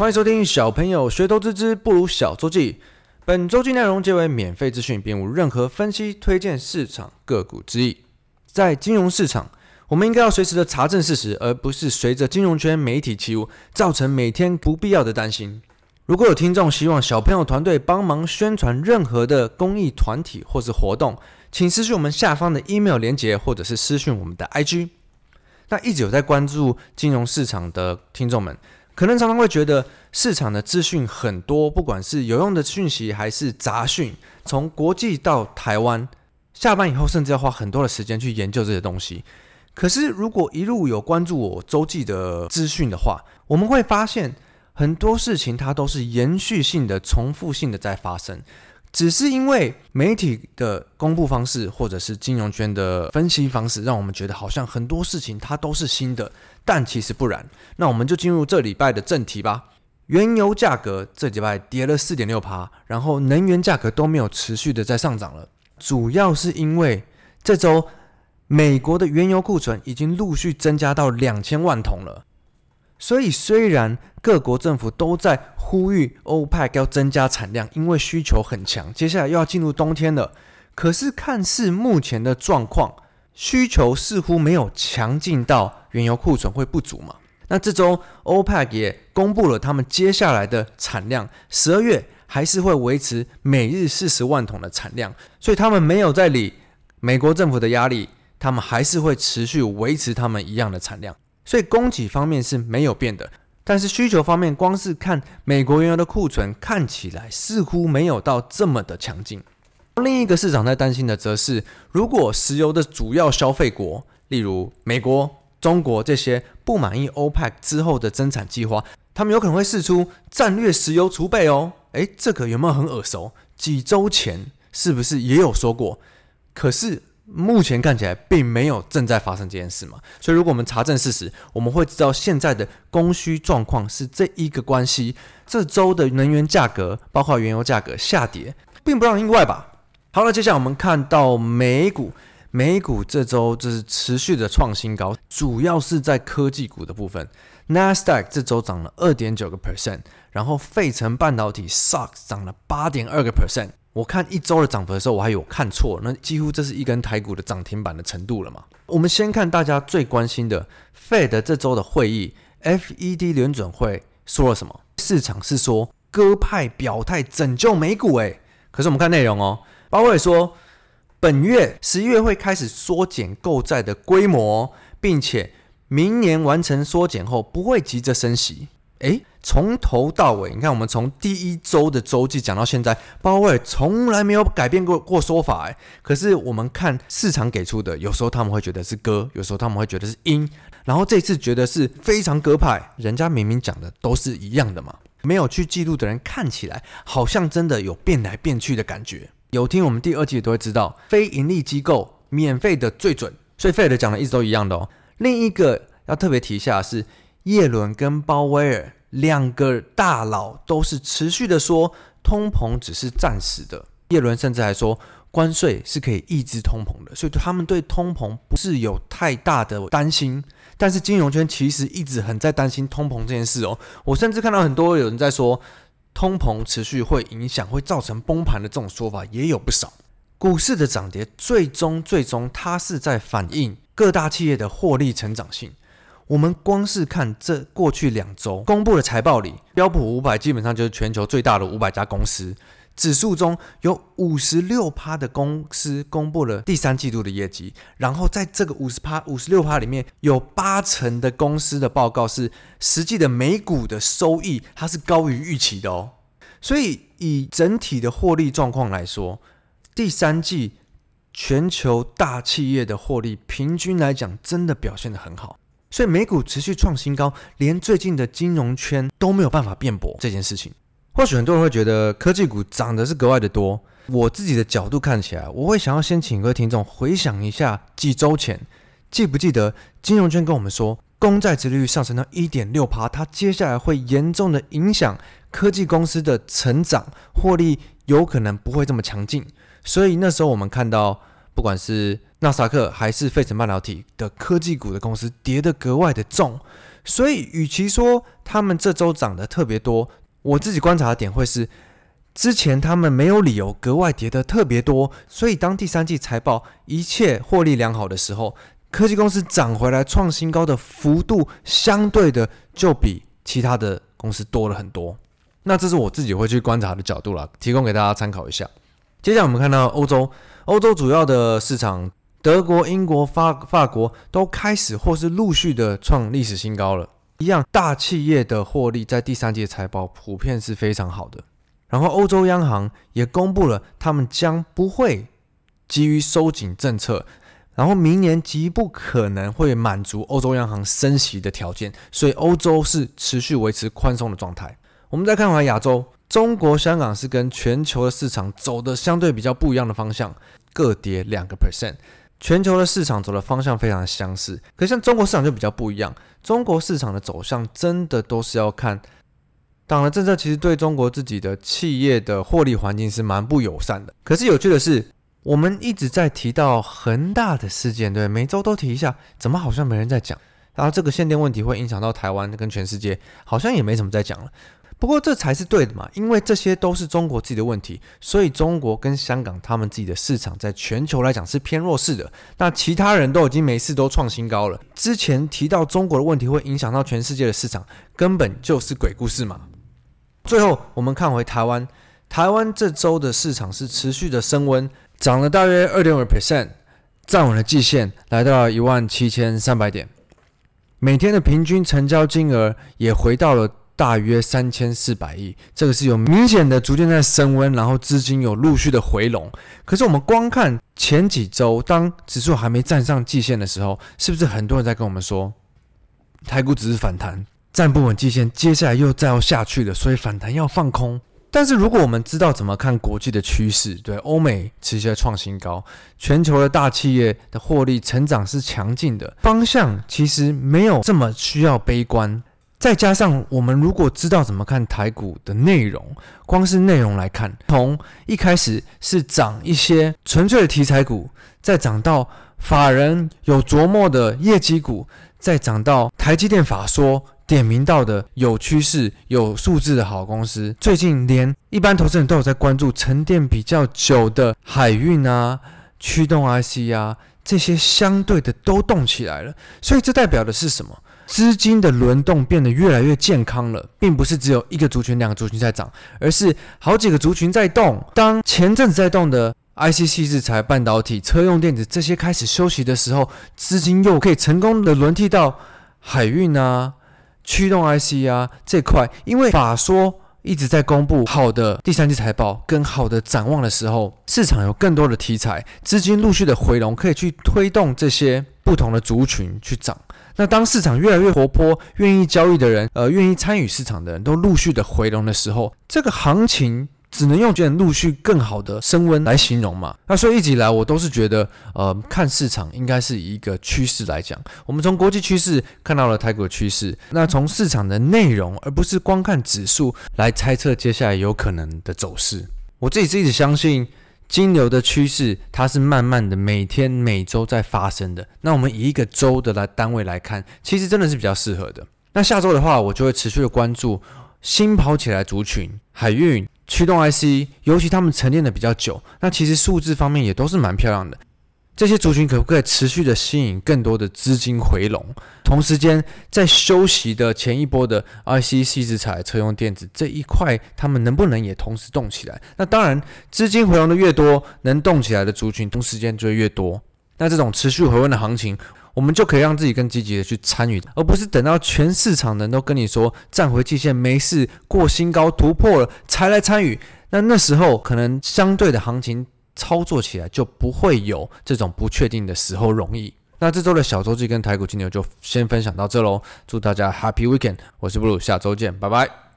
欢迎收听小朋友学投资之不如小周记。本周记内容皆为免费资讯，并无任何分析、推荐市场个股之意。在金融市场，我们应该要随时的查证事实，而不是随着金融圈媒体起舞，造成每天不必要的担心。如果有听众希望小朋友团队帮忙宣传任何的公益团体或是活动，请私讯我们下方的 email 连结，或者是私讯我们的 IG。那一直有在关注金融市场的听众们，可能常常会觉得市场的资讯很多，不管是有用的讯息还是杂讯，从国际到台湾，下班以后甚至要花很多的时间去研究这些东西。可是如果一路有关注我周记的资讯的话，我们会发现很多事情它都是延续性的、重复性的在发生。只是因为媒体的公布方式，或者是金融圈的分析方式，让我们觉得好像很多事情它都是新的，但其实不然。那我们就进入这礼拜的正题吧。原油价格这礼拜跌了四点六趴，然后能源价格都没有持续的在上涨了，主要是因为这周美国的原油库存已经陆续增加到两千万桶了。所以，虽然各国政府都在呼吁欧派要增加产量，因为需求很强，接下来又要进入冬天了。可是，看似目前的状况，需求似乎没有强劲到原油库存会不足嘛？那这周 OPEC 也公布了他们接下来的产量，十二月还是会维持每日四十万桶的产量，所以他们没有在理美国政府的压力，他们还是会持续维持他们一样的产量。所以供给方面是没有变的，但是需求方面，光是看美国原油的库存，看起来似乎没有到这么的强劲。另一个市场在担心的，则是如果石油的主要消费国，例如美国、中国这些不满意 OPEC 之后的增产计划，他们有可能会释出战略石油储备哦。诶，这个有没有很耳熟？几周前是不是也有说过？可是。目前看起来并没有正在发生这件事嘛，所以如果我们查证事实，我们会知道现在的供需状况是这一个关系。这周的能源价格，包括原油价格下跌，并不让人意外吧？好了，接下来我们看到美股，美股这周就是持续的创新高，主要是在科技股的部分。Nasdaq 这周涨了二点九个 percent，然后费城半导体 SOX 涨了八点二个 percent。我看一周的涨幅的时候，我还有看错，那几乎这是一根台股的涨停板的程度了嘛？我们先看大家最关心的 Fed 这周的会议，FED 联准会说了什么？市场是说鸽派表态拯救美股，诶，可是我们看内容哦，鲍威尔说本月十一月会开始缩减购债的规模，并且明年完成缩减后不会急着升息。诶，从头到尾，你看，我们从第一周的周记讲到现在，鲍威尔从来没有改变过过说法。诶，可是我们看市场给出的，有时候他们会觉得是鸽，有时候他们会觉得是鹰，然后这次觉得是非常鸽派。人家明明讲的都是一样的嘛，没有去记录的人看起来好像真的有变来变去的感觉。有听我们第二季都会知道，非盈利机构免费的最准，所以费德讲的一直都一样的哦。另一个要特别提一下是。耶伦跟鲍威尔两个大佬都是持续的说，通膨只是暂时的。耶伦甚至还说，关税是可以抑制通膨的，所以他们对通膨不是有太大的担心。但是金融圈其实一直很在担心通膨这件事哦。我甚至看到很多有人在说，通膨持续会影响，会造成崩盘的这种说法也有不少。股市的涨跌，最终最终它是在反映各大企业的获利成长性。我们光是看这过去两周公布的财报里，标普五百基本上就是全球最大的五百家公司，指数中有五十六趴的公司公布了第三季度的业绩，然后在这个五十趴、五十六趴里面有八成的公司的报告是实际的每股的收益，它是高于预期的哦。所以以整体的获利状况来说，第三季全球大企业的获利平均来讲，真的表现得很好。所以美股持续创新高，连最近的金融圈都没有办法辩驳这件事情。或许很多人会觉得科技股涨的是格外的多。我自己的角度看起来，我会想要先请各位听众回想一下几周前，记不记得金融圈跟我们说，公债殖率上升到一点六趴，它接下来会严重的影响科技公司的成长，获利有可能不会这么强劲。所以那时候我们看到。不管是纳斯达克还是费城半导体的科技股的公司跌得格外的重，所以与其说他们这周涨得特别多，我自己观察的点会是，之前他们没有理由格外跌得特别多，所以当第三季财报一切获利良好的时候，科技公司涨回来创新高的幅度相对的就比其他的公司多了很多。那这是我自己会去观察的角度啦，提供给大家参考一下。接下来我们看到欧洲，欧洲主要的市场，德国、英国、法法国都开始或是陆续的创历史新高了。一样，大企业的获利在第三季财报普遍是非常好的。然后欧洲央行也公布了，他们将不会基于收紧政策，然后明年极不可能会满足欧洲央行升息的条件，所以欧洲是持续维持宽松的状态。我们再看回亚洲，中国香港是跟全球的市场走的相对比较不一样的方向，各跌两个 percent。全球的市场走的方向非常相似，可像中国市场就比较不一样。中国市场的走向真的都是要看党的政策，其实对中国自己的企业的获利环境是蛮不友善的。可是有趣的是，我们一直在提到恒大的事件，对，每周都提一下，怎么好像没人在讲？然后这个限电问题会影响到台湾跟全世界，好像也没什么在讲了。不过这才是对的嘛，因为这些都是中国自己的问题，所以中国跟香港他们自己的市场在全球来讲是偏弱势的。那其他人都已经没事都创新高了，之前提到中国的问题会影响到全世界的市场，根本就是鬼故事嘛。最后我们看回台湾，台湾这周的市场是持续的升温，涨了大约二点五 percent，站稳了季线，来到了一万七千三百点，每天的平均成交金额也回到了。大约三千四百亿，这个是有明显的逐渐在升温，然后资金有陆续的回笼。可是我们光看前几周，当指数还没站上季线的时候，是不是很多人在跟我们说，台股只是反弹，站不稳季线，接下来又再要下去了，所以反弹要放空。但是如果我们知道怎么看国际的趋势，对欧美持续在创新高，全球的大企业的获利成长是强劲的，方向其实没有这么需要悲观。再加上我们如果知道怎么看台股的内容，光是内容来看，从一开始是涨一些纯粹的题材股，再涨到法人有琢磨的业绩股，再涨到台积电法说点名到的有趋势、有素质的好公司。最近连一般投资人都有在关注沉淀比较久的海运啊、驱动 IC 啊这些相对的都动起来了，所以这代表的是什么？资金的轮动变得越来越健康了，并不是只有一个族群、两个族群在涨，而是好几个族群在动。当前阵子在动的 IC 矽智财、半导体、车用电子这些开始休息的时候，资金又可以成功的轮替到海运啊、驱动 IC 啊这块。因为法说一直在公布好的第三季财报跟好的展望的时候，市场有更多的题材，资金陆续的回笼，可以去推动这些不同的族群去涨。那当市场越来越活泼，愿意交易的人，呃，愿意参与市场的人都陆续的回笼的时候，这个行情只能用点陆续更好的升温来形容嘛。那所以一直以来我都是觉得，呃，看市场应该是以一个趋势来讲。我们从国际趋势看到了台股趋势，那从市场的内容，而不是光看指数来猜测接下来有可能的走势。我自己是一直相信。金牛的趋势，它是慢慢的每天每周在发生的。那我们以一个周的来单位来看，其实真的是比较适合的。那下周的话，我就会持续的关注新跑起来族群、海运、驱动 IC，尤其他们沉淀的比较久，那其实数字方面也都是蛮漂亮的。这些族群可不可以持续的吸引更多的资金回笼？同时间，在休息的前一波的 IC 矽智财、车用电子这一块，他们能不能也同时动起来？那当然，资金回笼的越多，能动起来的族群同时间就会越多。那这种持续回温的行情，我们就可以让自己更积极的去参与，而不是等到全市场人都跟你说站回季线没事、过新高突破了才来参与。那那时候可能相对的行情。操作起来就不会有这种不确定的时候容易。那这周的小周记跟台股金牛就先分享到这喽，祝大家 Happy Weekend，我是布鲁，下周见，拜拜。